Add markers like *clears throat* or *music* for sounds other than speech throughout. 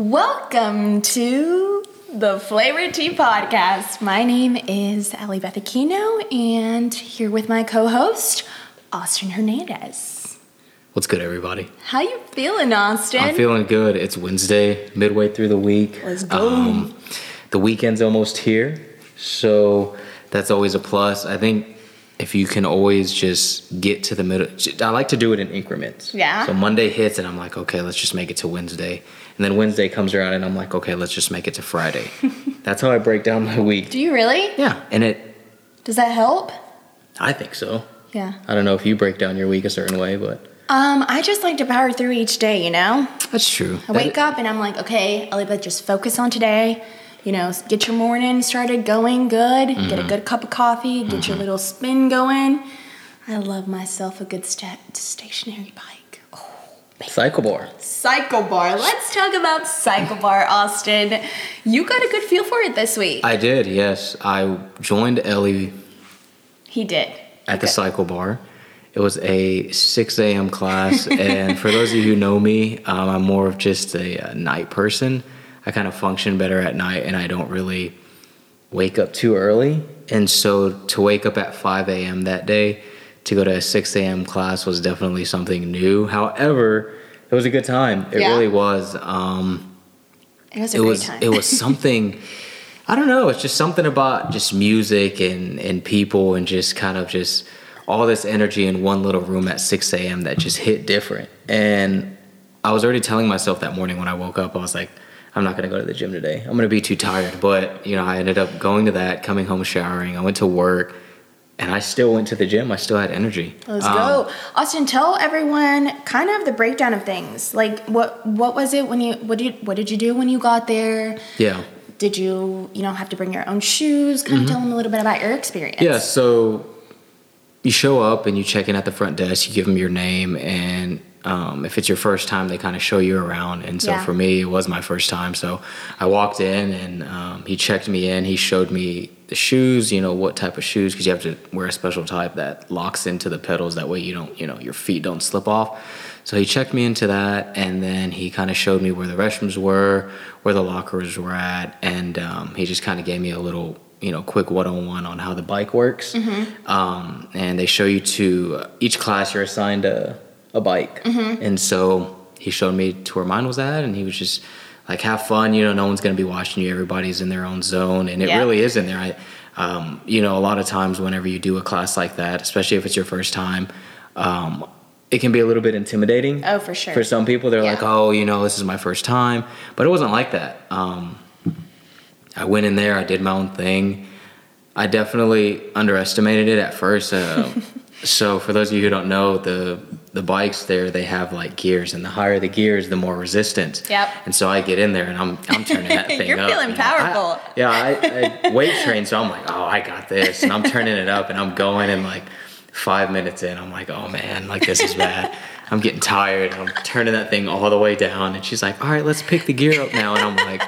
Welcome to the Flavored Tea Podcast. My name is Ali Beth Aquino, and here with my co-host, Austin Hernandez. What's good, everybody? How you feeling, Austin? I'm feeling good. It's Wednesday, midway through the week. Let's go. Um, the weekend's almost here, so that's always a plus. I think if you can always just get to the middle, I like to do it in increments. Yeah. So Monday hits, and I'm like, okay, let's just make it to Wednesday, and then Wednesday comes around, and I'm like, okay, let's just make it to Friday. *laughs* that's how I break down my week. Do you really? Yeah, and it, Does that help? I think so. Yeah. I don't know if you break down your week a certain way, but Um, I just like to power through each day, you know? that's true. I wake up and I'm like, okay, Alibeth, just focus on today. You know, get your morning started going good. Get a good cup of coffee. Get your little spin going. I love myself a good sta- stationary bike. Cycle bar. Cycle bar. Let's talk about Cycle bar, Austin. You got a good feel for it this week. I did, yes. I joined Ellie he did. at the cycle bar. It was a 6 a.m. class, *laughs* and for those of you who know me, um, I'm more of just a, uh night person. I kind of function better at night, and I don't really wake up too early. And so to wake up at 5 a.m. that day to go to a 6 a.m. class was definitely something new. However, it was a good time. It Yeah. really was. Um, It was a it was time. it was *laughs* something I don't know, it's just something about just music and and people and just kind of just all this energy in one little room at 6 a.m. that just hit different. And I was already telling myself that morning when I woke up, I was like, I'm not gonna go to the gym today. I'm gonna be too tired. But you know, I ended up going to that, coming home showering, I went to work, and I still went to the gym. I still had energy. Let's Um, go, Austin. Tell everyone kind of the breakdown of things. Like, what what was it when you what did what did you do when you got there? Yeah. Did you you know have to bring your own shoes? Kind of tell them a little bit about your experience. Mm-hmm. Yeah, so you show up and you check in at the front desk, you give them your name, and um, if it's your first time, they kind of show you around. And so Yeah. for me, it was my first time. So I walked in and um, he checked me in. He showed me the shoes, you know, what type of shoes, because you have to wear a special type that locks into the pedals. That way you don't, you know, your feet don't slip off. So he checked me into that, and then he kind of showed me where the restrooms were, where the lockers were at, and um, he just kind of gave me a little, you know, quick one-on-one on how the bike works. Um, and they show you to each class you're assigned a a bike, and so he showed me to where mine was at, and he was just like, "Have fun, you know, no one's gonna be watching you. Everybody's in their own zone, and it Yeah. really is in there." I, um, you know, a lot of times whenever you do a class like that, especially if it's your first time. Um, it can be a little bit intimidating. Oh, for sure. For some people, they're Yeah. like, "Oh, you know, this is my first time," but it wasn't like that. Um, I went in there, I did my own thing. I definitely underestimated it at first. Uh, *laughs* so, for those of you who don't know, the the bikes there they have like gears, and the higher the gears, the more resistance. Yep. And so I get in there, and I'm I'm turning that *laughs* thing You're up. feeling know. I- powerful. yeah, I, I weight train, so I'm like, oh, I got this, and I'm turning it up, and I'm going, and like five minutes in, I'm like, oh man, like this is bad. I'm getting tired. I'm turning that thing all the way down, and she's like, all right, let's pick the gear up now, and I'm like.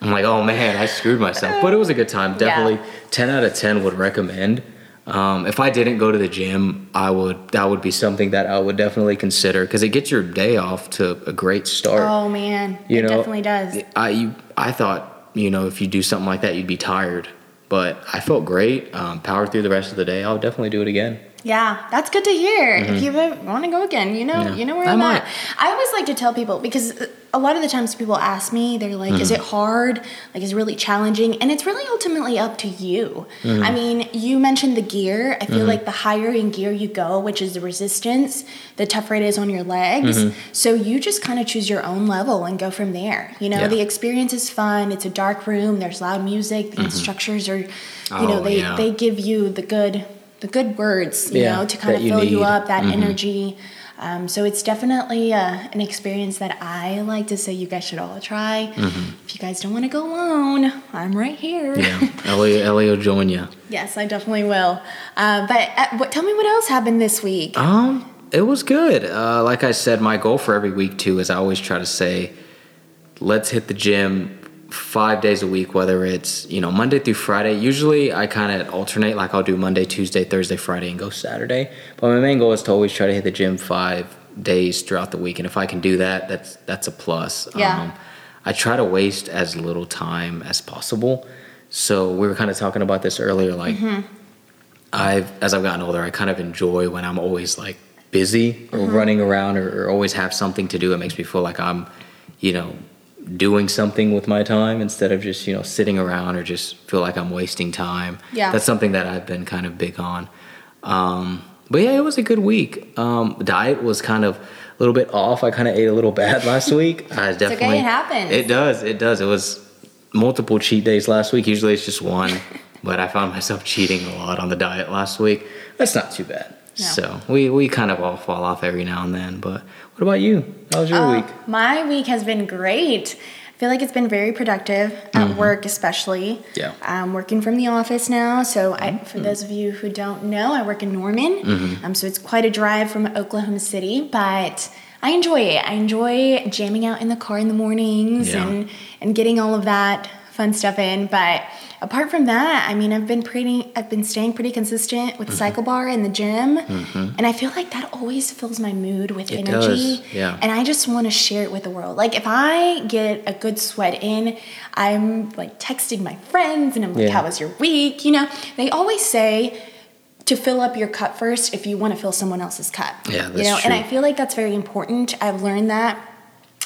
I'm like, oh man, I screwed myself. But it was a good time. Definitely, ten out of ten would recommend. Um, if I didn't go to the gym, I would. That would be something that I would definitely consider because it gets your day off to a great start. Oh man, you it know, definitely does. I you, I thought you know if you do something like that, you'd be tired. But I felt great. Um, powered through the rest of the day. I'll definitely do it again. Yeah, that's good to hear. If you want to go again, you know, Mm-hmm. Yeah. you know where I I'm might. at. I always like to tell people because a lot of the times people ask me, they're like, "Is Mm-hmm. it hard? Like, is it really challenging?" And it's really ultimately up to you. Mm-hmm. I mean, you mentioned the gear. I feel like the higher in gear you go, which is the resistance, the tougher it is on your legs. Mm-hmm. So you just kind of choose your own level and go from there. You know, Yeah. the experience is fun. It's a dark room. There's loud music. The instructors are, you know, Oh, they yeah. they give you the good the good words, you Yeah, know, to kind of you fill you need. up, that Mhm. energy. Um, so it's definitely uh, an experience that I like to say you guys should all try. If you guys don't want to go alone, I'm right here. Mm-hmm. Yeah, *laughs* Ellie, Ellie will join you. yes, I definitely will. Uh, but uh, what, tell me what else happened this week. Um, it was good. Uh, like I said, my goal for every week too is I always try to say, let's hit the gym five days a week, whether it's you know Monday through Friday. Usually I kind of alternate, like I'll do Monday, Tuesday, Thursday, Friday, and go Saturday. But my main goal is to always try to hit the gym five days throughout the week, and if I can do that, that's that's a plus. Yeah. Um, I try to waste as little time as possible. So we were kind of talking about this earlier. Like, I've as I've gotten older, I kind of enjoy when I'm always like busy or running around or, or always have something to do. It makes me feel like I'm, you know, doing something with my time instead of just you know sitting around or just feel like I'm wasting time. Yeah. that's something that I've been kind of big on. Um, but yeah, it was a good week. Um, diet was kind of a little bit off. I kind of ate a little *laughs* bad last week. I definitely it happens. It does. It does. It was multiple cheat days last week. Usually it's just one, *laughs* but I found myself cheating a lot on the diet last week. That's not too bad. No. So we we kind of all fall off every now and then. But what about you? How was your Uh, week? My week has been great. I feel like it's been very productive at work, especially. Mm-hmm. Yeah. Mm-hmm. I'm working from the office now, so I, for those of you who don't know, I work in Norman. Mm-hmm. Um, so it's quite a drive from Oklahoma City, but I enjoy it. I enjoy jamming out in the car in the mornings Yeah. and and getting all of that fun stuff in. But apart from that, I mean, I've been pretty, I've been staying pretty consistent Mm-hmm. with cycle bar and the gym, and I feel like that always fills my mood with It energy. does, yeah. And I just want to share it with the world. Like if I get a good sweat in, I'm like texting my friends and I'm like, Yeah. "How was your week?" You know, they always say to fill up your cup first if you want to fill someone else's cup. Yeah, you know, and I feel like that's very important. I've learned that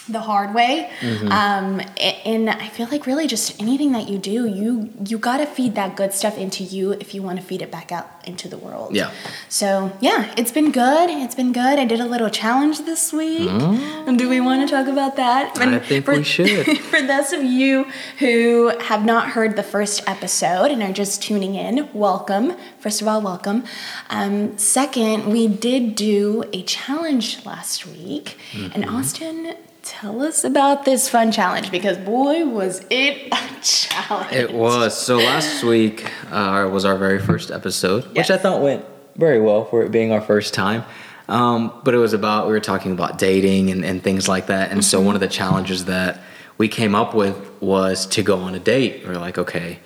the hard way Mm-hmm. um, and i feel like really just anything that you do you you got to feed that good stuff into you if you want to feed it back out into the world Yeah. so yeah it's been good it's been good i did a little challenge this week and do we want to talk about that Mm. I think we should. *laughs* for those of you who have not heard the first episode and are just tuning in, welcome. First of all, welcome. Um, second, we did do a challenge last week. And Mm-hmm. Austin, tell us about this fun challenge because boy, was it a challenge. It was. So last week uh, was our very first episode, which I thought went very well for it being our first time. Um, but it was about, we were talking about dating and, and things like that. And so one of the challenges that we came up with was to go on a date. We are like, okay,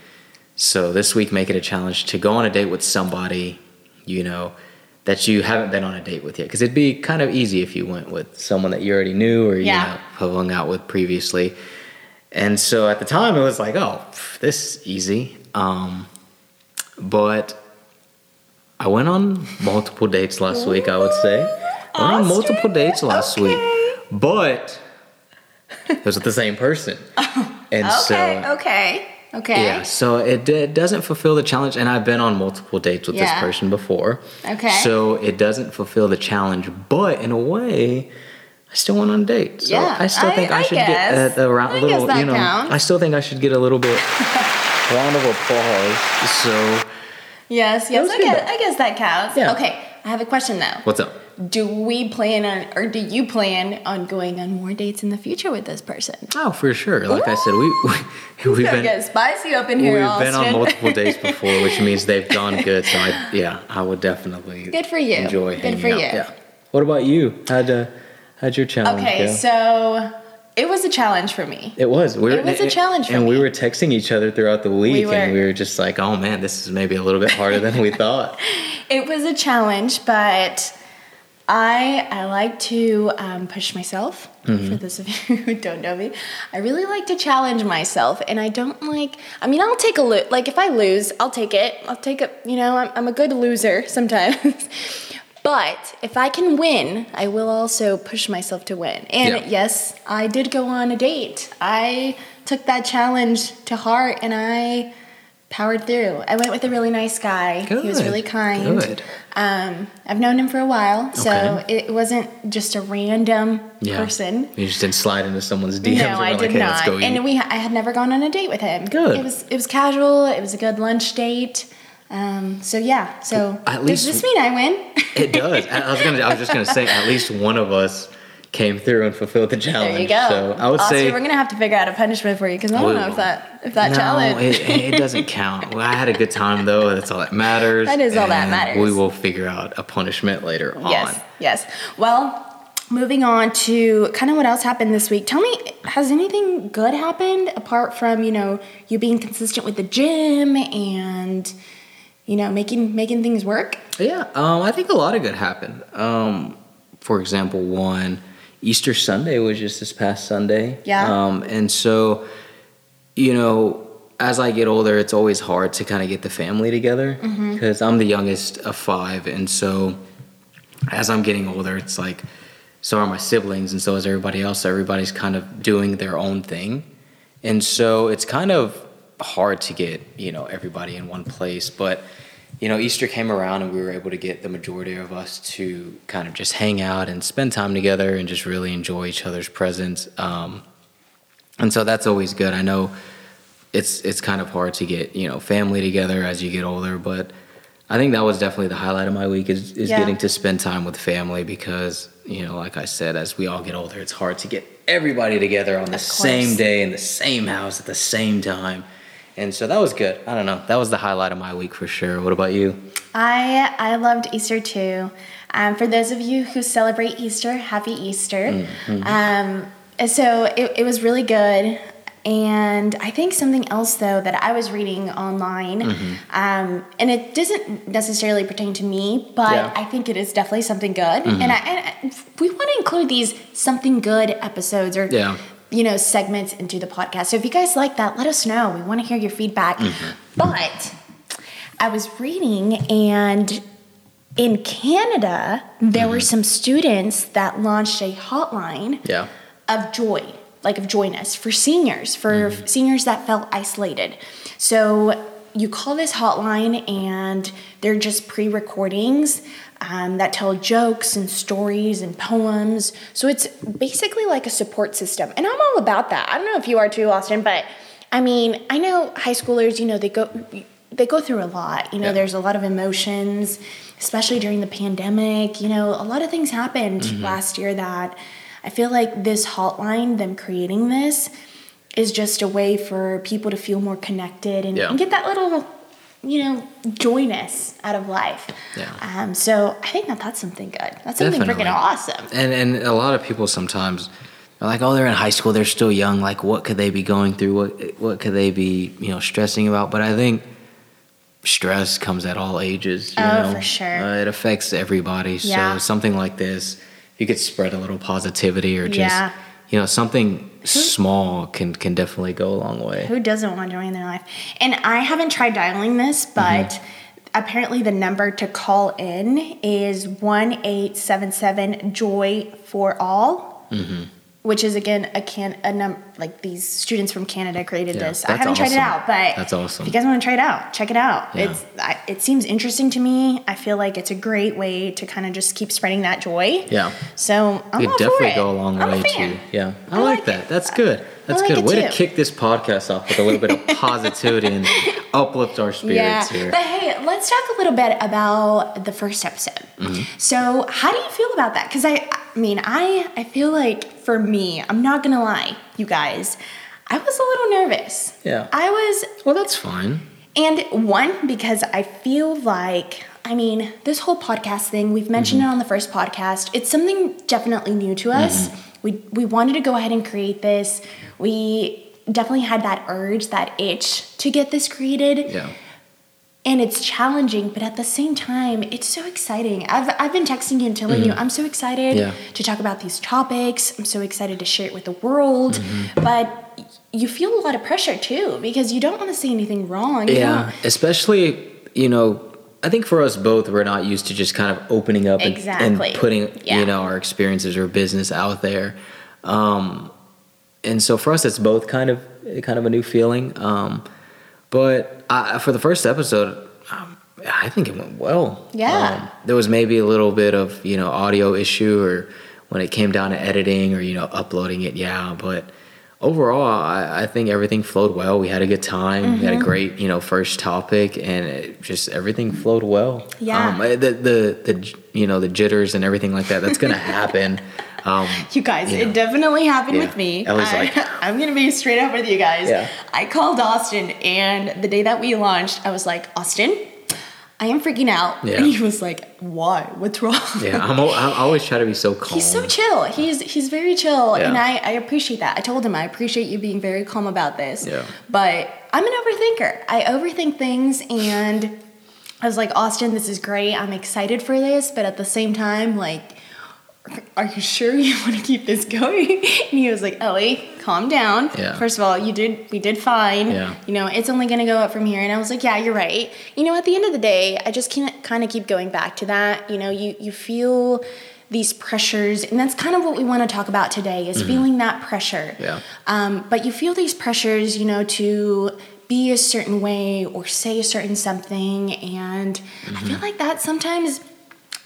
so this week make it a challenge to go on a date with somebody, you know, that you haven't been on a date with yet. Because it'd be kind of easy if you went with someone that you already knew or, you Yeah. know, have hung out with previously. And so at the time, it was like, oh, this is easy. Um, but I went on multiple dates last week, I would say. I went on multiple dates last okay. week, but it was with the same person. *laughs* And Okay, so, okay, okay. yeah, so it, it doesn't fulfill the challenge. And I've been on multiple dates with Yeah. this person before. Okay. So it doesn't fulfill the challenge, but in a way, I still went on a date. So Yeah, I still I- think I, I should uh, guess. get a, a round, I little, guess that you know, counts. I still think I should get a little bit *laughs* round of applause. So Yes, yes, was I guess. I guess that counts. Yeah. Okay, I have a question though. what's up? Do we plan on, or do you plan on going on more dates in the future with this person? Oh, for sure. Like I said, we, we *laughs* we've gonna been get spicy up in here, we've been on multiple dates before, which means *laughs* they've gone good. So I yeah, I would definitely Good for you. enjoy Good hanging for out. you. Yeah. What about you? How'd uh, how'd your challenge Okay, go? so it was a challenge for me. It was. We It was a challenge for and we were texting each other throughout the week, were. and we were just like, "Oh man, this is maybe a little bit harder than we *laughs* thought." It was a challenge, but I I like to um, push myself. Mm-hmm. For those of you who don't know me, I really like to challenge myself, and I don't like. I mean, I'll take a lo- like if I lose, I'll take it. I'll take it. You know, I'm, I'm a good loser *laughs* sometimes. But if I can win, I will also push myself to win. And Yeah. yes, I did go on a date. I took that challenge to heart and I powered through. I went with a really nice guy. Good. He was really kind. good. Um, I've known him for a while, so Okay. it wasn't just a random Yeah. person. You just didn't slide into someone's DMs. No, and I were did like, hey, not. And we, I had never gone on a date with him. Good. It was, it was casual. It was a good lunch date. Um, so yeah. So At least- does this mean I win? It does. *laughs* I I was gonna. I was just gonna say, at least one of us came through and fulfilled the challenge. There you go. So I would say we're gonna have to figure out a punishment for you because I don't know if that if that no, challenge. it, it doesn't count. Well, I had a good time though. That's all that matters. That is all that matters. We will figure out a punishment later on. yes, yes. Well, moving on to kind of what else happened this week. Tell me, has anything good happened apart from you know you being consistent with the gym and you know making making things work? Yeah, um, I think a lot of good happened. Um, for example, one, Easter Sunday was just this past Sunday. Yeah. Um, and so, you know, as I get older, it's always hard to kind of get the family together Mm-hmm. because I'm the youngest of five, and so as I'm getting older, it's like so are my siblings, and so is everybody else. Everybody's kind of doing their own thing, and so it's kind of hard to get you know everybody in one place. But you know, Easter came around, and we were able to get the majority of us to kind of just hang out and spend time together, and just really enjoy each other's presence. Um, and so that's always good. I know it's it's kind of hard to get you know family together as you get older, but I think that was definitely the highlight of my week is, is Yeah. getting to spend time with family because you know like I said, as we all get older, it's hard to get everybody together on the same day in the same house at the same time. And so that was good. I don't know. That was the highlight of my week for sure. What about you? I I loved Easter too. Um, for those of you who celebrate Easter, happy Easter. Um, so it, it was really good. And I think something else though that I was reading online, um, and it doesn't necessarily pertain to me, but Yeah. I think it is definitely something good. And, I, and I- we want to include these something good episodes or Yeah. You know segments into the podcast. So if you guys like that, let us know. We want to hear your feedback. Mm-hmm. But I was reading and in Canada, there were mm-hmm. some students that launched a hotline Yeah. of joy, like of joyness for seniors, for mm-hmm. seniors that felt isolated. So you call this hotline and they're just pre recordings um, that tell jokes and stories and poems. So it's basically like a support system. And I'm all about that. I don't know if you are too, Austin, but I mean, I know high schoolers, you know, they go. They go through a lot. You know, Yeah. there's a lot of emotions, especially during the pandemic. You know, a lot of things happened Mm-hmm. last year that I feel like this hotline, them creating this, is just a way for people to feel more connected and, Yeah. and get that little, you know, joyness out of life. Yeah. Um, so I think that that's something good. That's something Definitely. freaking awesome. And and a lot of people sometimes are like, oh, they're in high school, they're still young. Like, what could they be going through? What what could they be, you know, stressing about? But I think stress comes at all ages. You Oh, know? for sure. Uh, it affects everybody. Yeah. So something like this, you could spread a little positivity or just, Yeah. you know, something small can can definitely go a long way. Who doesn't want joy in their life? And I haven't tried dialing this, but Mm-hmm. apparently the number to call in is one eight seven seven joy for all. Mm-hmm. Which is again a can a num like these students from Canada created Yeah, this. I haven't tried it out, but That's awesome. If you guys want to try it out, check it out. Yeah. It's I, it seems interesting to me. I feel like it's a great way to kind of just keep spreading that joy. Yeah. So I'm It all definitely for it. go a long I'm way too. Yeah, I, I like, like that. it. That's good. That's like good. Way to kick this podcast off with a little bit of *laughs* positivity and uplift our spirits here. But hey, let's talk a little bit about the first episode. Mm-hmm. So, how do you feel about that? Because I, I mean, I, I feel like for me, I'm not gonna lie, you guys, I was a little nervous. Yeah. I was, Well, that's fine. and one because I feel like. I mean, this whole podcast thing, we've mentioned Mm-hmm. it on the first podcast. It's something definitely new to us. We we wanted to go ahead and create this. We definitely had that urge, that itch to get this created Yeah. and it's challenging but at the same time it's so exciting i've, I've been texting you and telling you i'm so excited Mm-hmm. Yeah. to talk about these topics i'm so excited to share it with the world Mm-hmm. but you feel a lot of pressure too because you don't want to say anything wrong you Yeah. Especially, you know, I think for us both, we're not used to just kind of opening up and, Exactly. and putting, Yeah. you know, our experiences or business out there. Um, and so for us, it's both kind of kind of a new feeling. Um, but I, for the first episode, um, I think it went well. Yeah. Um, there was maybe a little bit of you know audio issue or when it came down to editing or you know uploading it. Yeah, but overall, I, I think everything flowed well. We had a good time. We had a great you know first topic, and it just everything flowed well. Yeah. Um, the the the you know the jitters and everything like that. That's gonna *laughs* happen. Um, you guys Yeah. it definitely happened Yeah. with me Ellie's I, like- *laughs* i'm gonna be straight up with you guys Yeah. i called austin and the day that we launched i was like austin i am freaking out *laughs* Yeah. and he was like why what's wrong yeah, I'm, al- I always try to be so calm. He's so chill. He's he's very chill, and I, I appreciate that. I told him I appreciate you being very calm about this. Yeah. But I'm an overthinker. I overthink things, and I was like, Austin, this is great. I'm excited for this, but at the same time, like, are you sure you *laughs* want to keep this going? and he was like, oh, Ellie, calm down. Yeah. First of all, you did, we did fine. Yeah. You know, it's only going to go up from here. And I was like, yeah, you're right. You know, at the end of the day, I just can't kind of keep going back to that. You know, you, you feel these pressures, and that's kind of what we want to talk about today is feeling that pressure. Yeah. Um, but you feel these pressures, you know, to be a certain way or say a certain something, and I feel like that sometimes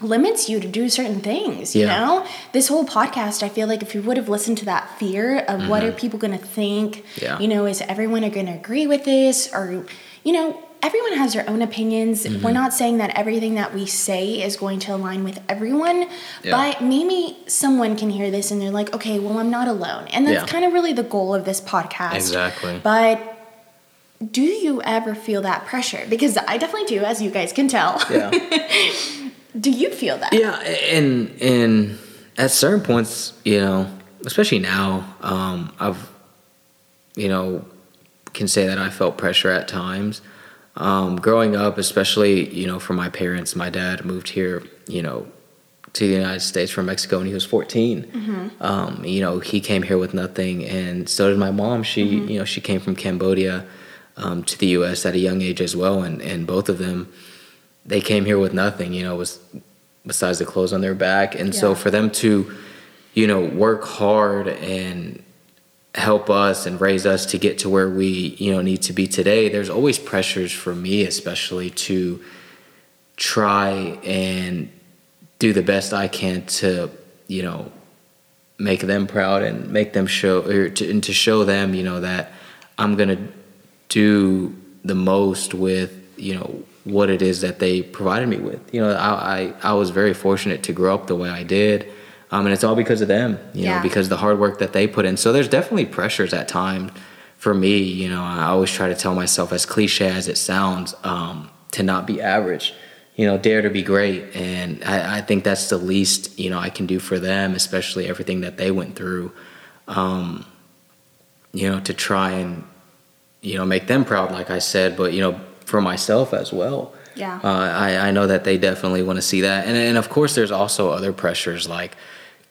limits you to do certain things you Yeah. know this whole podcast i feel like if you would have listened to that fear of what are mm-hmm. people going to think Yeah. you know is everyone going to agree with this or you know everyone has their own opinions mm-hmm. we're not saying that everything that we say is going to align with everyone Yeah. but maybe someone can hear this and they're like okay well i'm not alone and that's kind of really the goal of this podcast Exactly. but do you ever feel that pressure because i definitely do as you guys can tell Yeah. *laughs* do you feel that Yeah, and and at certain points, you know, especially now, um, I've, you know, can say that I felt pressure at times. Um, growing up, especially, you know, for my parents, my dad moved here, you know, to the United States from Mexico when he was 14. Um, you know, he came here with nothing, and so did my mom. She, you know, she came from Cambodia um, to the U.S. at a young age as well, and and both of them, they came here with nothing. You know, was besides the clothes on their back, and so for them to, you know, work hard and help us and raise us to get to where we you know need to be today there's always pressures for me especially to try and do the best i can to you know make them proud and make them show or to, and to show them you know that i'm gonna do the most with you know what it is that they provided me with. You know i i, I was very fortunate to grow up the way i did um, and it's all because of them you Yeah. know because the hard work that they put in. So there's definitely pressures at times for me you know i always try to tell myself as cliche as it sounds um, to not be average you know dare to be great. And I, I think that's the least you know i can do for them especially everything that they went through um, you know to try and you know make them proud like i said. But you know for myself as well Yeah. uh, I, I know that they definitely want to see that and, and of course there's also other pressures like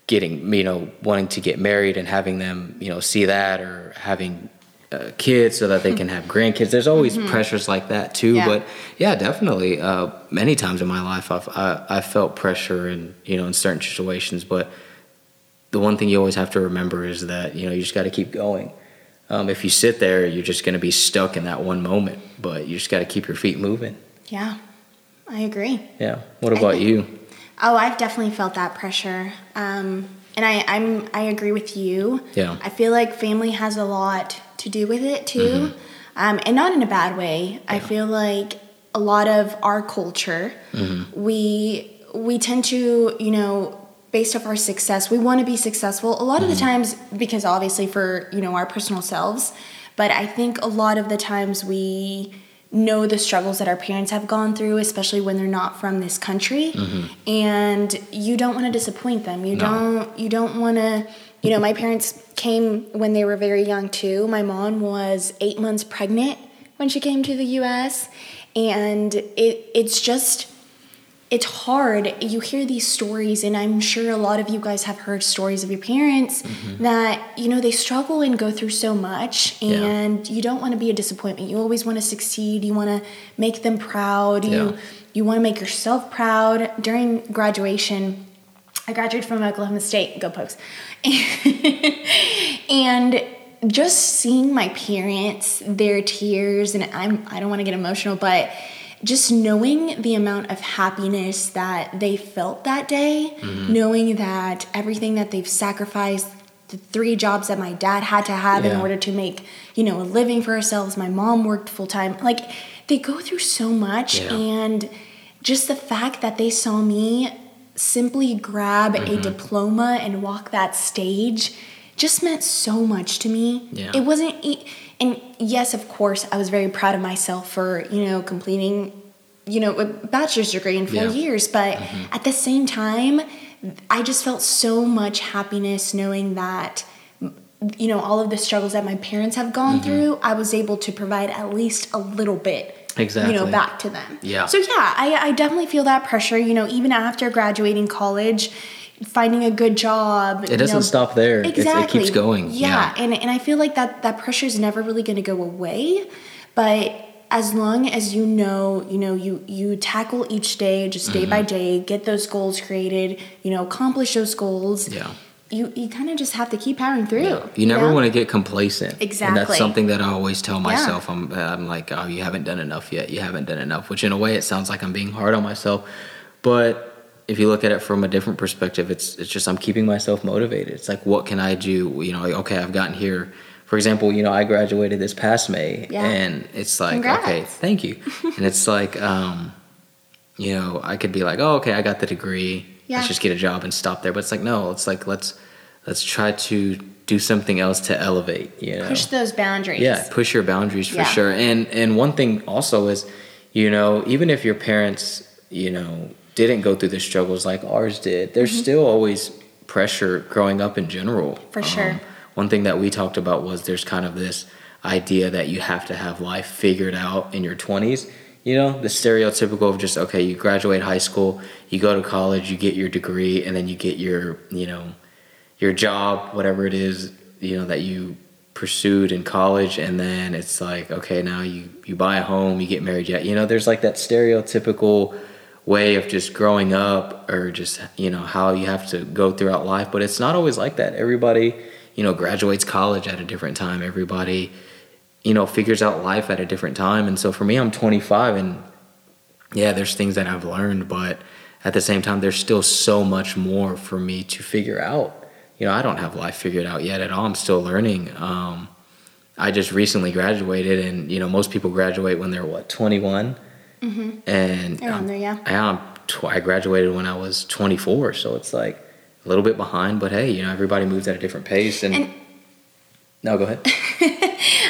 getting you know wanting to get married and having them you know see that or having uh, kids so that they can have grandkids there's always pressures like that too Mm-hmm. Yeah. but yeah definitely uh, many times in my life I've I, I felt pressure in you know in certain situations but the one thing you always have to remember is that you know you just got to keep going um, if you sit there you're just going to be stuck in that one moment but you just got to keep your feet moving Yeah, I agree. yeah what about you Oh, I've definitely felt that pressure. Um, and I, I'm I agree with you. Yeah. I feel like family has a lot to do with it too. Um, and not in a bad way. I feel like a lot of our culture, we we tend to, you know, based off our success, we want to be successful. A lot of the mm. times because obviously for, you know, our personal selves, but I think a lot of the times we know the struggles that our parents have gone through, especially when they're not from this country, mm-hmm. and you don't want to disappoint them. You No. don't you don't want to you know, my parents came when they were very young too. My mom was 8 months pregnant when she came to the US, and it it's just it's hard. You hear these stories, and I'm sure a lot of you guys have heard stories of your parents mm-hmm. that, you know, they struggle and go through so much, Yeah. and you don't want to be a disappointment. You always want to succeed. You want to make them proud. Yeah. You, you want to make yourself proud. During graduation, I graduated from Oklahoma State. Go Pokes. *laughs* and just seeing my parents, their tears, and I'm I don't want to get emotional, but just knowing the amount of happiness that they felt that day, knowing that everything that they've sacrificed, the three jobs that my dad had to have in order to make, you know, a living for ourselves, my mom worked full time. Like they go through so much Yeah. and just the fact that they saw me simply grab a Mm-hmm. diploma and walk that stage just meant so much to me. Yeah. It wasn't, e- and yes, of course, I was very proud of myself for, you know, completing, you know, a bachelor's degree in four Yeah. Mm-hmm. years. But at the same time, I just felt so much happiness knowing that, you know, all of the struggles that my parents have gone Mm-hmm. through, I was able to provide at least a little bit exactly you know, back to them. Yeah. So yeah, I, I definitely feel that pressure. You know, even after graduating college, finding a good job. It doesn't stop there. It's- Exactly. it keeps going. Yeah, Yeah. and and I feel like that that pressure is never really going to go away, but as long as you know, you know, you you tackle each day just day Mm-hmm. by day, get those goals created, you know, accomplish those goals. Yeah. You you kind of just have to keep powering through. You never know? want to get complacent. And Exactly. that's something that I always tell myself. I'm, I'm like, oh, you haven't done enough yet. You haven't done enough, which in a way it sounds like I'm being hard on myself. But if you look at it from a different perspective, it's, it's just I'm keeping myself motivated. It's like, what can I do? You know, like, okay, I've gotten here. For example, you know, I graduated this past May Yeah. and it's like, Congrats. okay, thank you. *laughs* and it's like, um, you know, I could be like, oh, okay, I got the degree. Yeah. Let's just get a job and stop there. But it's like, no, it's like, let's, let's try to do something else to elevate, you know? push those boundaries. Yeah, push your boundaries for Yeah. sure. And and one thing also is, you know, even if your parents, you know, didn't go through the struggles like ours did, there's still always pressure growing up in general. Mm-hmm. Um, For sure. One thing that we talked about was there's kind of this idea that you have to have life figured out in your 20s. You know, the stereotypical of just okay, you graduate high school, you go to college, you get your degree, and then you get your, you know, your job, whatever it is, you know, that you pursued in college, and then it's like, okay, now you you buy a home, you get married. Yet, you know, there's like that stereotypical way of just growing up, or just you know how you have to go throughout life. But it's not always like that. Everybody, you know, graduates college at a different time. Everybody, you know, figures out life at a different time. And so for me, I'm 25, and yeah, there's things that I've learned, but at the same time, there's still so much more for me to figure out. You know, I don't have life figured out yet at all. I'm still learning. Um, I just recently graduated, and you know, most people graduate when they're what 21, mm-hmm. and Around um, there, yeah. I'm tw- I graduated when I was 24, so it's like a little bit behind. But hey, you know, everybody moves at a different pace, and, And- no, go ahead. *laughs*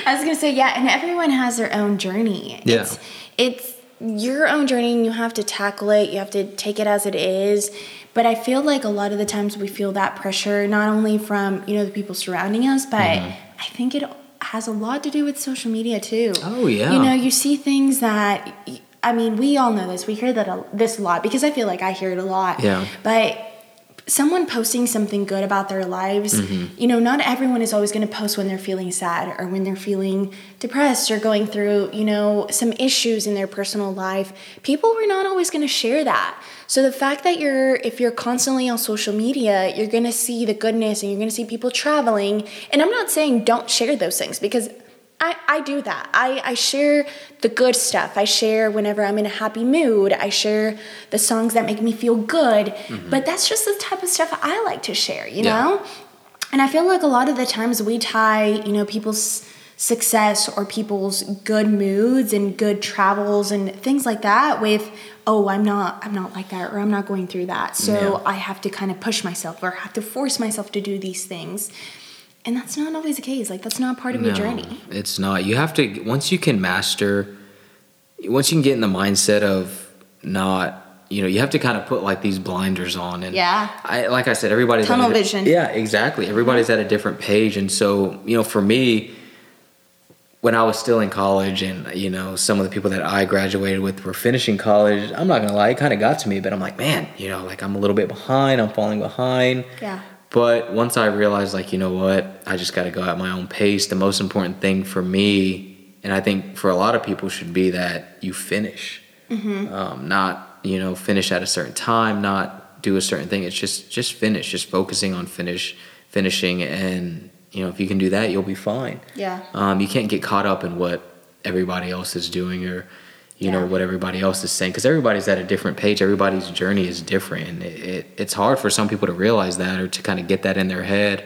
I was gonna say yeah, and everyone has their own journey. Yeah. It's, it's your own journey, and you have to tackle it. You have to take it as it is. But I feel like a lot of the times we feel that pressure not only from you know the people surrounding us, but Mm-hmm. I think it has a lot to do with social media too. Oh, yeah. You know, you see things that. I mean, we all know this. We hear that a, this a lot because I feel like I hear it a lot. Yeah. But someone posting something good about their lives, Mm-hmm. you know, not everyone is always going to post when they're feeling sad or when they're feeling depressed or going through, you know, some issues in their personal life. People are not always going to share that. So the fact that you're if you're constantly on social media, you're going to see the goodness and you're going to see people traveling. And I'm not saying don't share those things because I, I do that. I, I share the good stuff. I share whenever I'm in a happy mood. I share the songs that make me feel good. Mm-hmm. But that's just the type of stuff I like to share, you Yeah. know? And I feel like a lot of the times we tie, you know, people's success or people's good moods and good travels and things like that with oh i'm not i'm not like that or i'm not going through that so Yeah. i have to kind of push myself or have to force myself to do these things and that's not always the case like that's not part of your journey It's not. You have to once you can master once you can get in the mindset of not you know, you have to kind of put like these blinders on and Yeah. I like I said, everybody's at a Tunnel vision. Yeah, exactly. Everybody's at a different page. And so, you know, for me, when I was still in college and, you know, some of the people that I graduated with were finishing college, I'm not gonna lie, it kind of got to me, but I'm like, man, you know, like I'm a little bit behind, I'm falling behind. yeah But once I realized, like, you know what, I just got to go at my own pace. The most important thing for me, and I think for a lot of people, should be that you finish. Um, not, you know, finish at a certain time, not do a certain thing. It's just, just finish. Just focusing on finish, finishing, and you know, if you can do that, you'll be fine. yeah Um, you can't get caught up in what everybody else is doing or you know what everybody else is saying because everybody's at a different page everybody's journey is different and it, it, it's hard for some people to realize that or to kind of get that in their head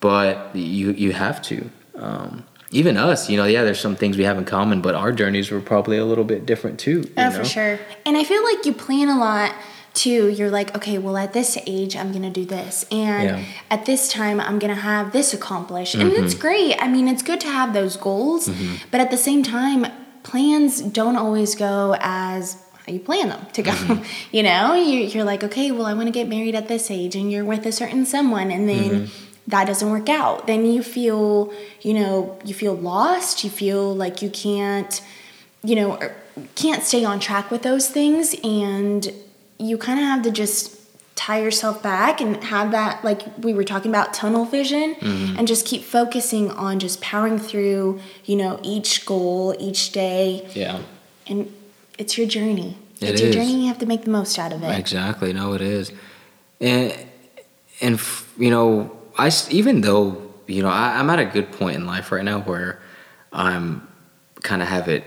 but you you have to um, even us you know yeah there's some things we have in common but our journeys were probably a little bit different too you Oh, know? for sure. And I feel like you plan a lot too. You're like, okay, well, at this age, I'm gonna do this, and Yeah. at this time, I'm gonna have this accomplished, and it's great. I mean, it's good to have those goals, but at the same time, plans don't always go as you plan them to go. Mm-hmm. *laughs* you know, you, you're like, okay, well, I want to get married at this age, and you're with a certain someone, and then. Mm-hmm. That doesn't work out. Then you feel, you know, you feel lost. You feel like you can't you know, or can't stay on track with those things, and you kind of have to just tie yourself back and have that like we were talking about tunnel vision Mm-hmm. and just keep focusing on just powering through you know each goal each day Yeah. and it's your journey It it's your journey you have to make the most out of it Exactly. No, it is, and and you know, i even though you know I, I'm at a good point in life right now where I'm kind of have it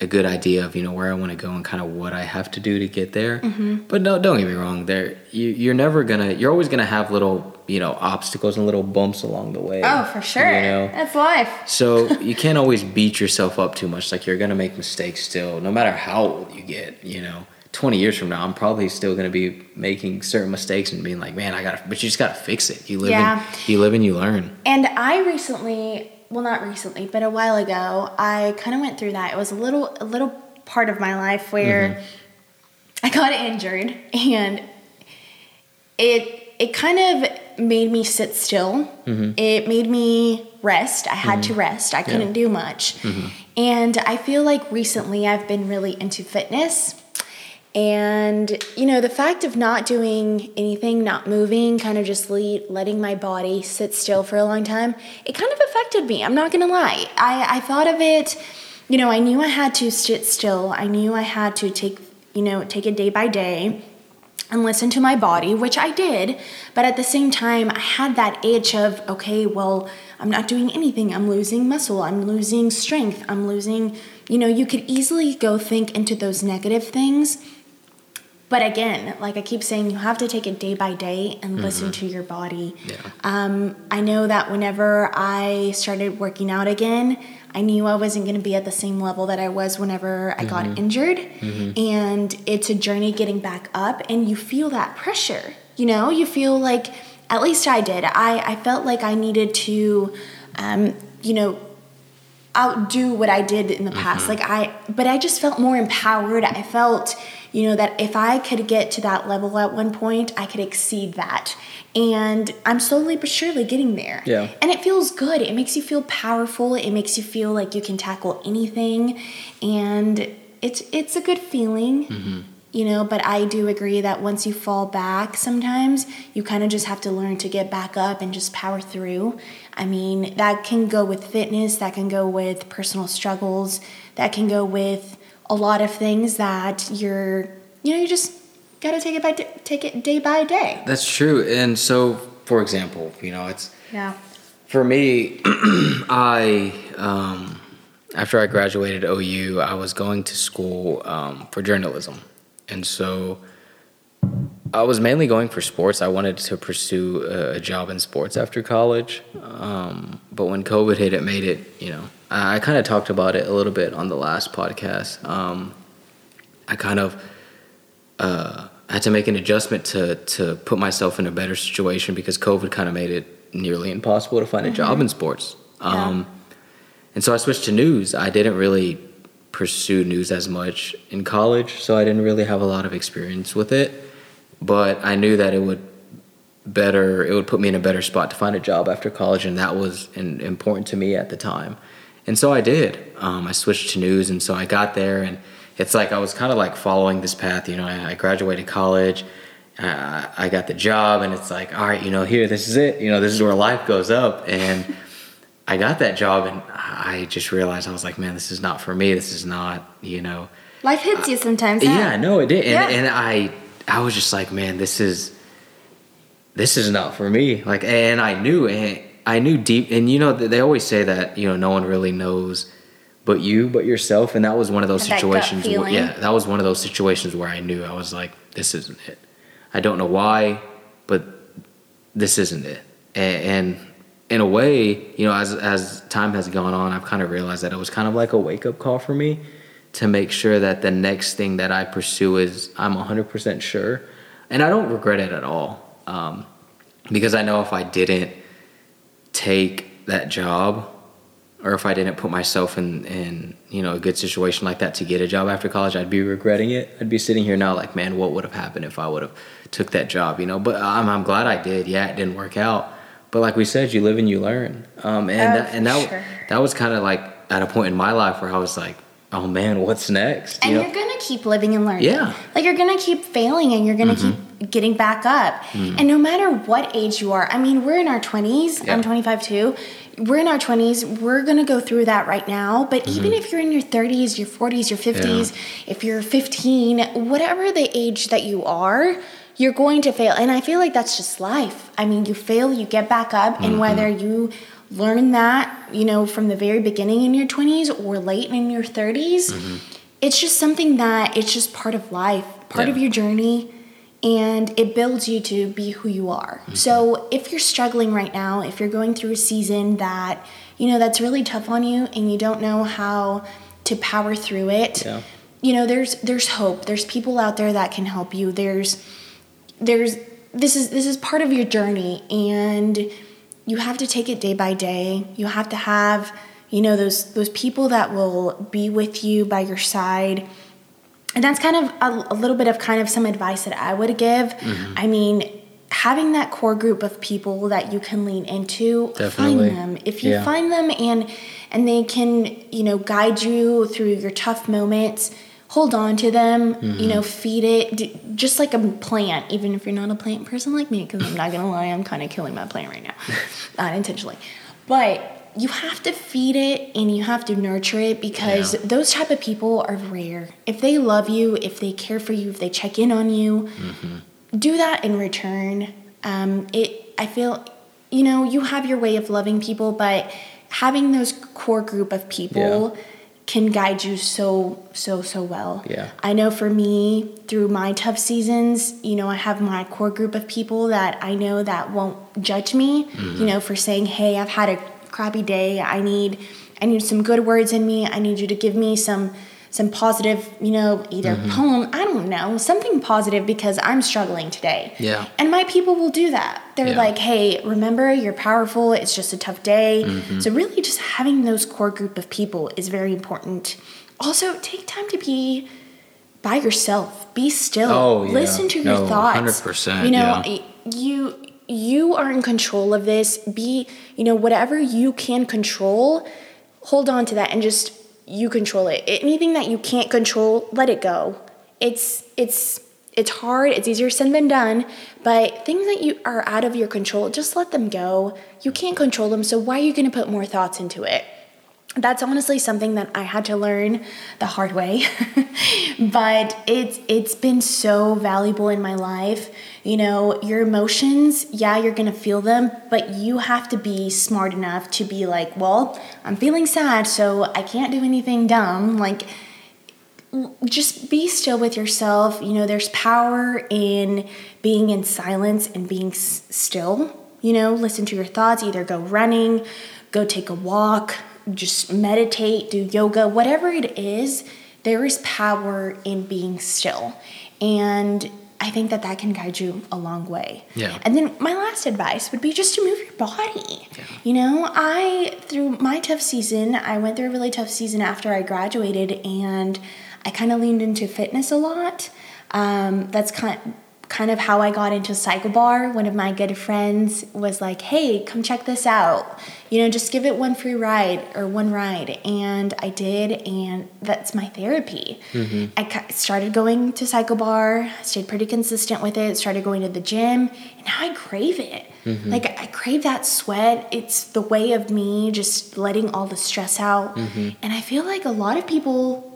a good idea of you know where I want to go and kind of what I have to do to get there. Mm-hmm. But no, don't get me wrong. There, you you're never gonna. You're always gonna have little you know obstacles and little bumps along the way. oh for sure You know. that's life *laughs* So you can't always beat yourself up too much. Like you're gonna make mistakes still, no matter how old you get. You know, twenty years from now, I'm probably still gonna be making certain mistakes and being like, man, I gotta. But you just gotta fix it. You live Yeah. and you live and you learn. And I recently, well, not recently, but a while ago, I kind of went through that. It was a little, a little part of my life where mm-hmm. I got injured, and it it kind of made me sit still. Mm-hmm. It made me rest. I had to mm-hmm. rest. I couldn't do much, and I feel like recently I've been really into fitness. And, you know, the fact of not doing anything, not moving, kind of just le- letting my body sit still for a long time, it kind of affected me. I'm not going to lie. I, I thought of it, you know, I knew I had to sit still. I knew I had to take, you know, take it day by day and listen to my body, which I did. But at the same time, I had that itch of, okay, well, I'm not doing anything. I'm losing muscle. I'm losing strength. I'm losing, you know, you could easily go think into those negative things. But again, like I keep saying, you have to take it day by day and listen to your body. Yeah. Um, I know that whenever I started working out again, I knew I wasn't going to be at the same level that I was whenever I got injured. And it's a journey getting back up, and you feel that pressure. You know, you feel like, at least I did. I, I felt like I needed to, um, you know, outdo what I did in the past. Like I, but I just felt more empowered. I felt, you know, that if I could get to that level at one point, I could exceed that. And I'm slowly but surely getting there. Yeah. And it feels good. It makes you feel powerful. It makes you feel like you can tackle anything. And it's it's a good feeling. Mm-hmm. You know, but I do agree that once you fall back, sometimes you kind of just have to learn to get back up and just power through. I mean, that can go with fitness, that can go with personal struggles, that can go with a lot of things that you're, you know, you just got to take it by d- take it day by day. That's true. And so, for example, you know, it's Yeah. for me. *clears throat* I um, after I graduated OU, I was going to school um, for journalism, and so I was mainly going for sports. I wanted to pursue a, job in sports after college, um, but when COVID hit, it made it. You know, I, I kind of talked about it a little bit on the last podcast. Um, I kind of uh, had to make an adjustment to to put myself in a better situation because COVID kind of made it nearly impossible to find a job in sports. Um, And so I switched to news. I didn't really pursue news as much in college, so I didn't really have a lot of experience with it. But I knew that it would better it would put me in a better spot to find a job after college, and that was in, important to me at the time. And so I did. Um, I switched to news, and so I got there, and it's like I was kind of like following this path. You know, I, I graduated college, uh, I got the job, and it's like, all right, you know, here, this is it. You know, this is where life goes up, and I got that job, and I just realized I was like, man, this is not for me. This is not, you know. Life hits you sometimes. huh? Yeah, no, it did, and, Yeah. and I, I was just like, man, this is, this is not for me. Like, and I knew, and I knew deep, and you know, they always say that you know no one really knows, but you, but yourself, and that was one of those That situations. Where, yeah, that was one of those situations where I knew I was like, this isn't it. I don't know why, but this isn't it. And, and in a way, you know, as as time has gone on, I've kind of realized that it was kind of like a wake up call for me to make sure that the next thing that I pursue is I'm 100% sure, and I don't regret it at all, um, because I know if I didn't take that job, or if I didn't put myself in in you know a good situation like that to get a job after college, I'd be regretting it. I'd be sitting here now like, man, what would have happened if I would have took that job? You know, but I'm I'm glad I did. Yeah, it didn't work out, but like we said, you live and you learn. Um, and Oh, that, and that sure. that was kind of like at a point in my life where I was like, oh man, what's next? And You know? you're gonna keep living and learning. Yeah. Like you're gonna keep failing and you're gonna Mm-hmm. keep getting back up. Mm-hmm. And no matter what age you are, I mean, we're in our 20s. Yeah. I'm 25 too. We're in our 20s. We're to go through that right now. But mm-hmm. even if you're in your 30s, your 40s, your 50s, if you're 15, whatever the age that you are, you're going to fail. And I feel like that's just life. I mean, you fail, you get back up, and mm-hmm. whether you learn that, you know, from the very beginning in your 20s or late in your 30s, mm-hmm. it's just something that it's just part of life, part of your journey, and it builds you to be who you are. Mm-hmm. So if you're struggling right now, if you're going through a season that, you know, that's really tough on you and you don't know how to power through it, Yeah. you know, there's there's hope. There's people out there that can help you. There's there's this is this is part of your journey and you have to take it day by day. You have to have, you know, those those people that will be with you by your side. And that's kind of a, a little bit of kind of some advice that I would give. Mm-hmm. I mean, having that core group of people that you can lean into, Definitely. find them. If you Yeah. find them and and they can, you know, guide you through your tough moments, hold on to them, you know, feed it d- just like a plant, even if you're not a plant person like me, because I'm not gonna lie, I'm kind of killing my plant right now, *laughs* not intentionally. But you have to feed it and you have to nurture it because Yeah. those type of people are rare. If they love you, if they care for you, if they check in on you, do that in return. Um, it, I feel, you know, you have your way of loving people, but having those core group of people can guide you so, so, so well. Yeah. I know for me, through my tough seasons, you know, I have my core group of people that I know that won't judge me, you mm-hmm. know, for saying, "Hey, I've had a crappy day. I need I need some good words in me. I need you to give me some some positive, you know, either poem, I don't know, something positive because I'm struggling today." Yeah. And my people will do that. They're Yeah. like, "Hey, remember, you're powerful. It's just a tough day." Mm-hmm. So really just having those core group of people is very important. Also, take time to be by yourself. Be still. Oh, yeah. Listen to your thoughts. 100%, You know, yeah. you you are in control of this. Be, you know, whatever you can control, hold on to that and just you control it. Anything that you can't control, let it go. It's it's it's hard, it's easier said than done, but things that you are out of your control, just let them go. You can't control them, so why are you going to put more thoughts into it? That's honestly something that I had to learn the hard way. *laughs* but it's it's been so valuable in my life. You know, your emotions, yeah, you're going to feel them, but you have to be smart enough to be like, well, I'm feeling sad, so I can't do anything dumb. Like just be still with yourself. You know, there's power in being in silence and being s- still. You know, listen to your thoughts, either go running, go take a walk, just meditate, do yoga, whatever it is, there is power in being still. And I think that that can guide you a long way. Yeah. And then my last advice would be just to move your body. Yeah. You know, I through my tough season, I went through a really tough season after I graduated, and I kind of leaned into fitness a lot. Um, that's kind kind of how I got into Cycle Bar. One of my good friends was like, "Hey, come check this out. You know, just give it one free ride or one ride." And I did, and that's my therapy. Mm-hmm. I started going to Cycle Bar, stayed pretty consistent with it, started going to the gym, and now I crave it. Mm-hmm. Like I crave that sweat. It's the way of me just letting all the stress out. Mm-hmm. And I feel like a lot of people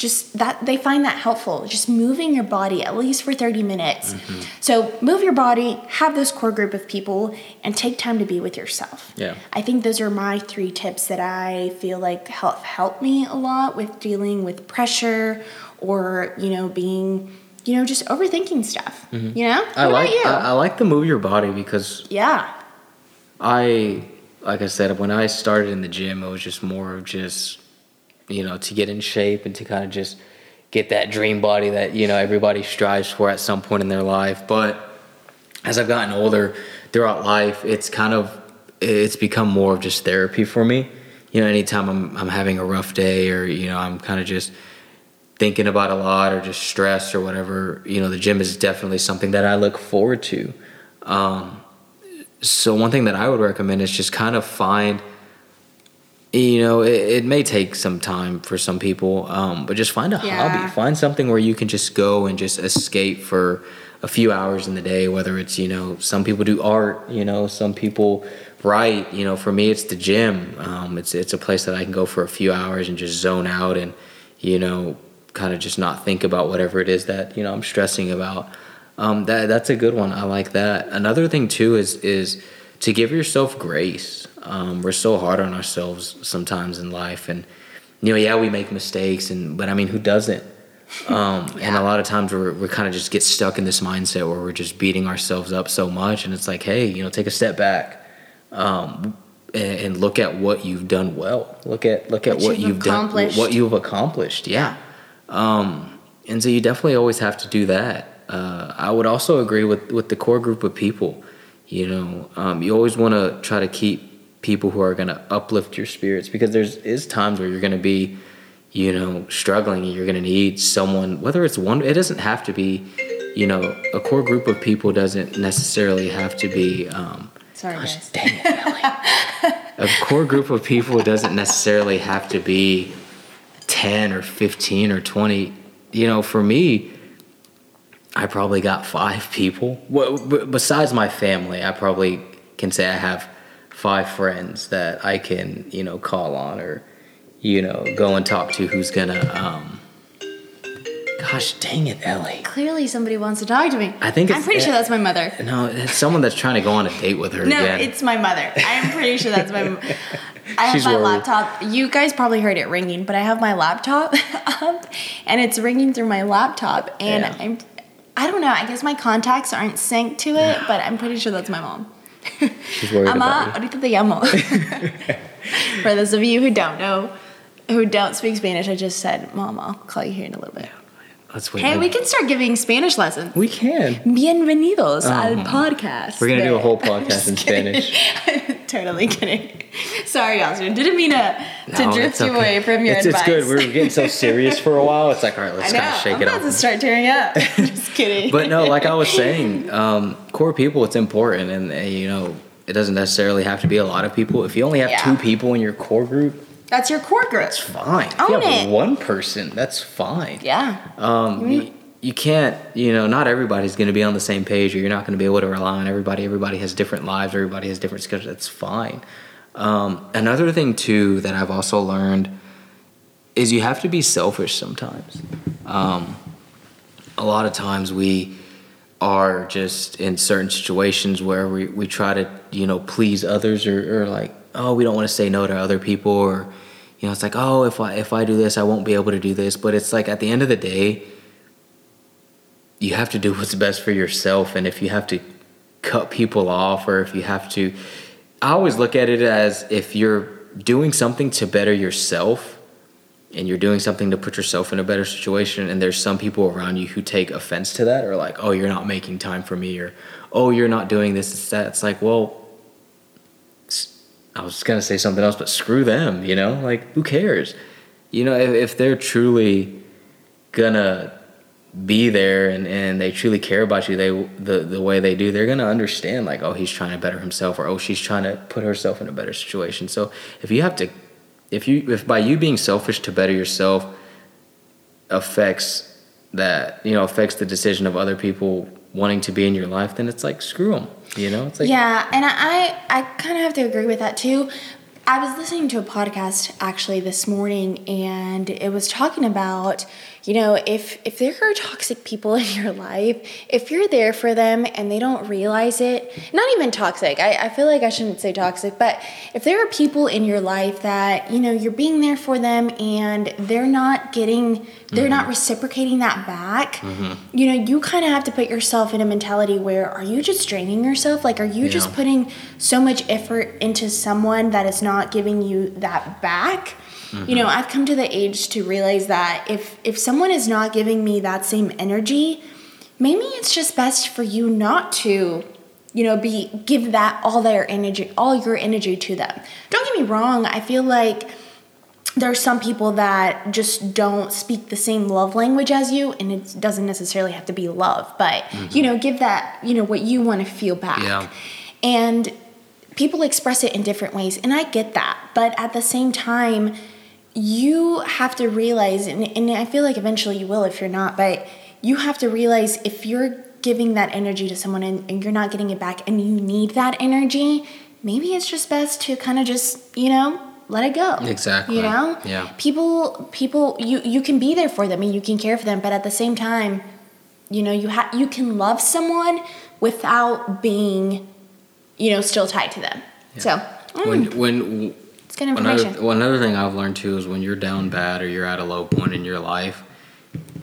just that they find that helpful. Just moving your body at least for 30 minutes. So move your body have this core group of people and take time to be with yourself. Yeah. i think those are my three tips that i feel like help help me a lot with dealing with pressure or you know being you know just overthinking stuff you know? Mm-hmm. I what like I, I like the move your body because yeah. I like I said when I started in the gym it was just more of just you know to get in shape and to kind of just get that dream body that you know everybody strives for at some point in their life. But as I've gotten older throughout life it's kind of it's become more of just therapy for me. You know anytime I'm I'm having a rough day or you know I'm kind of just thinking about a lot or just stressed or whatever you know the gym is definitely something that I look forward to. Um, so one thing that I would recommend is just kind of find you know it, it may take some time for some people um, but just find a Yeah. hobby find something where you can just go and just escape for a few hours in the day. Whether it's you know some people do art, you know some people write. You know for me it's the gym. Um, it's it's a place that I can go for a few hours and just zone out and you know kind of just not think about whatever it is that you know I'm stressing about. Um, that that's a good one. I like that. Another thing too is is to give yourself grace. Um, we're so hard on ourselves sometimes in life, and you know, yeah, we make mistakes, and but I mean, who doesn't? Um, yeah. *laughs* And a lot of times we're we kind of just get stuck in this mindset where we're just beating ourselves up so much, and it's like, hey, you know, take a step back. Um, and, and, look at what you've done well. Look at look at what, what you've, you've done, what you've accomplished. Yeah, um, and so you definitely always have to do that. Uh, I would also agree with with the core group of people. You know, um, you always want to try to keep people who are going to uplift your spirits because there's is times where you're going to be, you know, struggling and you're going to need someone. Whether it's one, it doesn't have to be. You know, a core group of people doesn't necessarily have to be. Um, Sorry, gosh, guys. Dang it, a core group of people doesn't necessarily have to be 10 or 15 or 20 you know for me i probably got five people well, besides my family i probably can say i have five friends that i can you know call on or you know go and talk to who's gonna um, Gosh dang it, Ellie. Clearly somebody wants to talk to me. I think I'm pretty sure that's my mother. No, it's someone that's trying to go on a date with her. no, again. it's my mother. I'm pretty sure that's my. *laughs* I have She's my worried. laptop. You guys probably heard it ringing, but I have my laptop *laughs* up, and it's ringing through my laptop, and yeah. I'm. I don't know. I guess my contacts aren't synced to it, *sighs* but I'm pretty sure that's my mom. She's worried Ama, about ahorita te llamo. For those of you who don't know, who don't speak Spanish, I just said, "Mom, I'll call you here in a little bit." Let's wait. Hey, we can start giving Spanish lessons. We can. Bienvenidos uh-huh. al podcast. We're gonna do a whole *laughs* podcast in Spanish. *laughs* totally kidding. *laughs* Sorry, Austin. Didn't mean to, to no, drift you away from your it's, advice. It's good. We were getting so serious for a while. It's like, all right, let's *laughs* kind of shake I'm it up. I'm about to start tearing up. *laughs* Just kidding. but no, like I was saying, um, core people, it's important, and uh, you know, it doesn't necessarily have to be a lot of people. If you only have yeah. two people in your core group, that's your core group. That's fine. Own if you have it. one person, that's fine. Yeah. Um, you, you can't, you know, not everybody's going to be on the same page, or you're not going to be able to rely on everybody. Everybody has different lives. Everybody has different schedules. That's fine. Um, another thing too that I've also learned is you have to be selfish sometimes. Um, a lot of times we are just in certain situations where we, we try to you know please others or, or like oh we don't want to say no to other people or you know it's like oh if I if I do this I won't be able to do this but it's like at the end of the day you have to do what's best for yourself and if you have to cut people off or if you have to I always look at it as if you're doing something to better yourself and you're doing something to put yourself in a better situation and there's some people around you who take offense to that or like oh you're not making time for me or oh you're not doing this it's that. It's like well i was gonna say something else but screw them you know? Like who cares? You know if, if they're truly gonna be there and, and they truly care about you they the, the way they do they're going to understand like oh he's trying to better himself or oh she's trying to put herself in a better situation. So if you have to if you if by you being selfish to better yourself affects that you know affects the decision of other people wanting to be in your life then it's like screw them you know? It's like yeah and i i kind of have to agree with that too. I was listening to a podcast actually this morning and it was talking about you know if if there are toxic people *laughs* in your life if you're there for them and they don't realize it not even toxic I, I feel like i shouldn't say toxic but if there are people in your life that you know you're being there for them and they're not getting they're mm-hmm. not reciprocating that back mm-hmm. you know you kind of have to put yourself in a mentality where are you just draining yourself like are you yeah. just putting so much effort into someone that is not giving you that back Mm-hmm. You know, I've come to the age to realize that if if someone is not giving me that same energy, maybe it's just best for you not to you know be give that all their energy all your energy to them don't get me wrong i feel like there are some people that just don't speak the same love language as you and it doesn't necessarily have to be love but mm-hmm. you know give that you know what you want to feel back yeah. and people express it in different ways and i get that but at the same time you have to realize, and, and I feel like eventually you will if you're not, but you have to realize if you're giving that energy to someone and, and you're not getting it back and you need that energy, maybe it's just best to kind of just, you know, let it go. Exactly. You know? Yeah. People people you you can be there for them and you can care for them, but at the same time, you know, you have you can love someone without being, you know, still tied to them. So mm, When when it's good information. Another, well, another thing I've learned too is when you're down bad or you're at a low point in your life,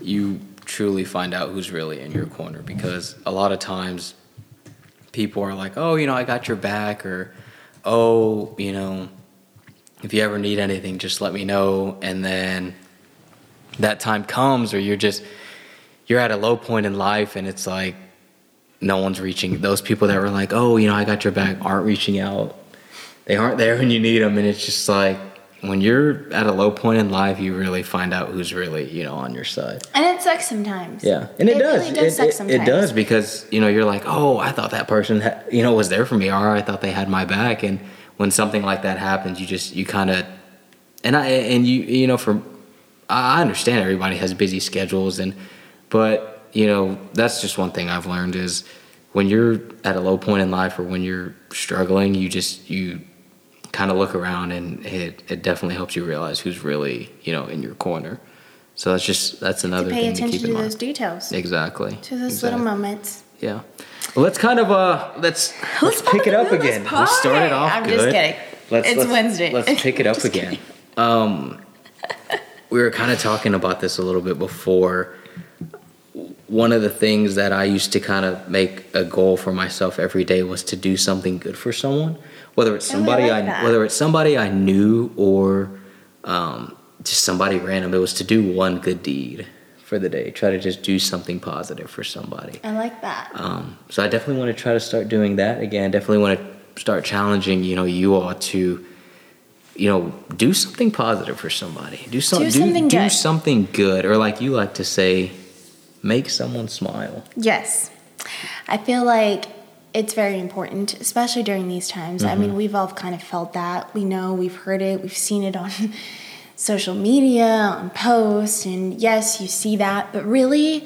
you truly find out who's really in your corner because a lot of times people are like, oh, you know, I got your back, or oh, you know, if you ever need anything, just let me know. And then that time comes or you're just, you're at a low point in life and it's like, no one's reaching. Those people that were like, oh, you know, I got your back aren't reaching out they aren't there when you need them and it's just like when you're at a low point in life you really find out who's really you know on your side and it sucks sometimes. yeah and it, does, Really does it, suck it- sometimes. it does because you know you're like oh i thought that person ha- you know was there for me or i thought they had my back and when something like that happens you just you kind of and i and you you know for i understand everybody has busy schedules and but you know that's just one thing i've learned is when you're at a low point in life or when you're struggling you just you kind of look around and it, it definitely helps you realize who's really you know in your corner so that's just that's To another pay thing to attention keep to in those details. exactly To those exactly. little moments. yeah well let's kind of uh let's let's, pop pick it up let's again we started off I'm good just kidding. let's, It's let's- Wednesday. let's *laughs* pick it up again um we were kind of talking about this a little bit before one of the things that I used to kind of make a goal for myself every day was to do something good for someone, whether it's Oh, I somebody like I, whether it's somebody I knew or um, just somebody random. It was to do one good deed for the day. Try to just do something positive for somebody. I like that. Um, so I definitely want to try to start doing that again. Definitely want to start challenging you know you all to you know do something positive for somebody. Do, some, Do something do good. something good, or like you like to say, make someone smile. Yes. I feel like it's very important, especially during these times. I Mm-hmm. mean, we've all kind of felt that. We know, we've heard it, we've seen it on *laughs* social media, on posts, and yes, you see that, but really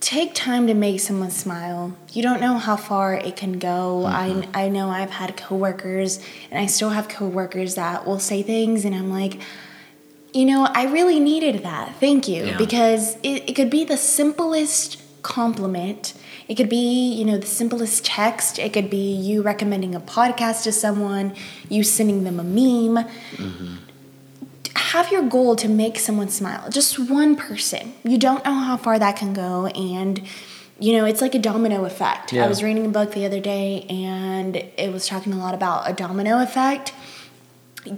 take time to make someone smile. You don't know how far it can go. Mm-hmm. I, I know I've had coworkers, and I still have coworkers that will say things, and I'm like, you know, I really needed that. Thank you. Yeah. Because it, it could be the simplest compliment. It could be, you know, the simplest text. It could be you recommending a podcast to someone, you sending them a meme. Mm-hmm. Have your goal to make someone smile. Just one person. You don't know how far that can go. And, you know, it's like a domino effect. Yeah. I was reading a book the other day and it was talking a lot about a domino effect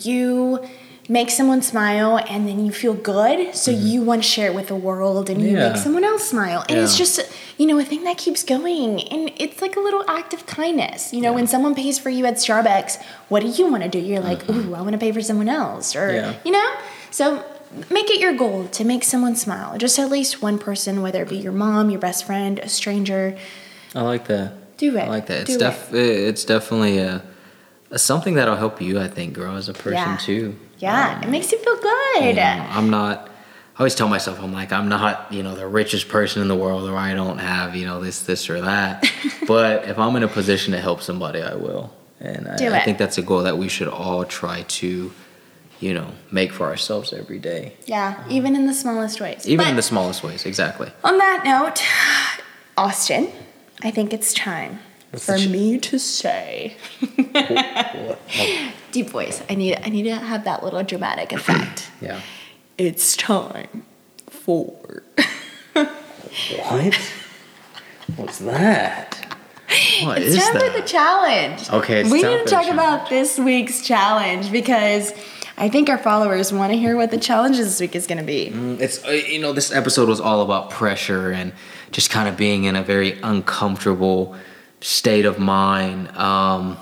you make someone smile and then you feel good so you want to share it with the world and you Mm-hmm. Yeah. make someone else smile and it's just you know a thing that keeps going and it's like a little act of kindness you know when someone pays for you at starbucks what do you want to do you're like ooh i want to pay for someone else or Mm-hmm. Yeah. you know so make it your goal to make someone smile just at least one person whether it be your mom your best friend a stranger I like that. Do it. I like that. It's def- it's definitely a something that'll help you. I think grow as a person Yeah. too. yeah it um, makes you feel good You know, I'm not. I always tell myself I'm like I'm not you know the richest person in the world or I don't have you know this this or that. *laughs* but if I'm in a position to help somebody, I will. And I, I think that's a goal that we should all try to, you know, make for ourselves every day, yeah um, even in the smallest ways even But- in the smallest ways. Exactly. On that note, *sighs* Austin, I think it's time What's for ch- me to say. *laughs* Deep voice. I need I need to have that little dramatic effect. *clears throat* Yeah. it's time for *laughs* What? What's that? What It's is time that? for the challenge. Okay, it's we need to talk challenge. about this week's challenge because I think our followers want to hear what the challenge this week is going to be. It's uh, you know this episode was all about pressure and just kind of being in a very uncomfortable state of mind. Um,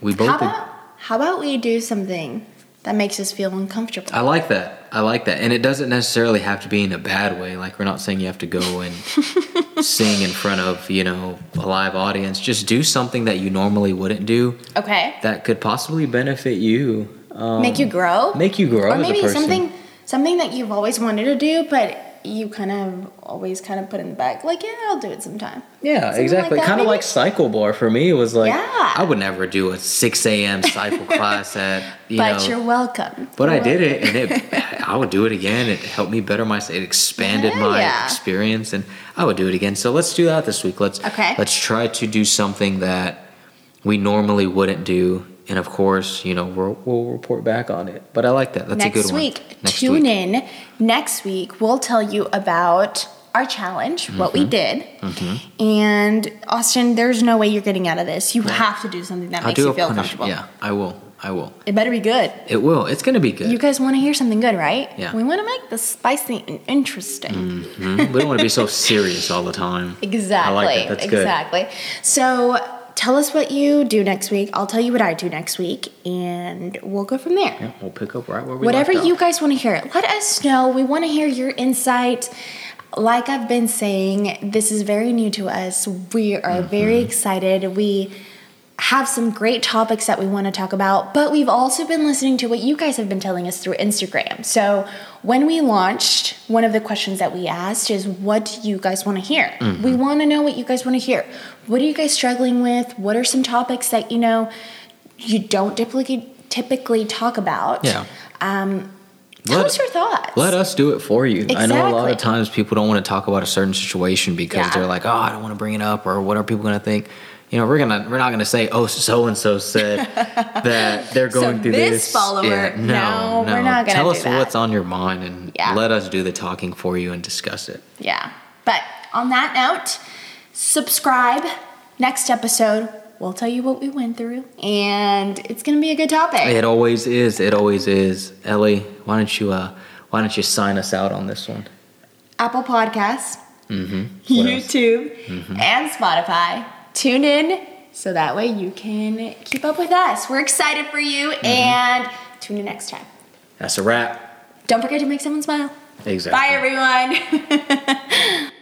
we both. How about how about we do something that makes us feel uncomfortable? I like that. I like that, and it doesn't necessarily have to be in a bad way. Like we're not saying you have to go and *laughs* sing in front of you know a live audience. Just do something that you normally wouldn't do okay. that could possibly benefit you. Um, Make you grow? Make you grow or as a maybe something something that you've always wanted to do but you kind of always kind of put in the back, like, yeah, I'll do it sometime. Yeah, Something exactly. like kind of like cycle bar for me. It was like Yeah. I would never do a six a.m. cycle *laughs* class at you but know. you're welcome. but I You're did it, and it. I would do it again. It helped me better my. It expanded Yeah, my yeah. experience, and I would do it again. So let's do that this week. Let's Okay. Let's try to do something that we normally wouldn't do, and of course, you know, we'll, we'll report back on it. But I like that. That's a next good one. week, Next tune week. in. Next week, we'll tell you about our challenge, what Mm-hmm. we did. And Austin, there's no way you're getting out of this. You have to do something that I'll makes you feel punishment. comfortable. Yeah, I will. I will. It better be good. It will. It's gonna be good. You guys want to hear something good, right? Yeah. We want to make this spicy and interesting. Mhm. We don't want to be so serious all the time. *laughs* Exactly. I like that. That's good. exactly. So tell us what you do next week. I'll tell you what I do next week, and we'll go from there. Yeah, we'll pick up right where we. Whatever you guys want to hear, let us know. We want to hear your insight. Like I've been saying, this is very new to us. We are very Mm-hmm. excited. We have some great topics that we want to talk about, but we've also been listening to what you guys have been telling us through Instagram. So, when we launched, one of the questions that we asked is, What do you guys want to hear? Mm-hmm. We want to know what you guys want to hear. What are you guys struggling with? What are some topics that you know you don't typically typically talk about? Yeah. Um, tell Let- us your thoughts. Let us do it for you. I know a lot of times people don't want to talk about a certain situation because Yeah. they're like, "Oh, I don't want to bring it up," or "What are people going to think?" You know, we're gonna we're not gonna say, "Oh, so and so said *laughs* that they're going So through this this." follower- no, we're not gonna Tell us that. what's on your mind and Yeah. let us do the talking for you and discuss it. Yeah. But on that note, subscribe. Next episode, we'll tell you what we went through, and it's gonna be a good topic. It always is. It always is. Ellie, why don't you uh why don't you sign us out on this one? Apple Podcasts, Mm-hmm. YouTube, and Spotify. Tune in so that way you can keep up with us. We're excited for you, Mm-hmm. and tune in next time. That's a wrap. Don't forget to make someone smile. Exactly. Bye, everyone. *laughs*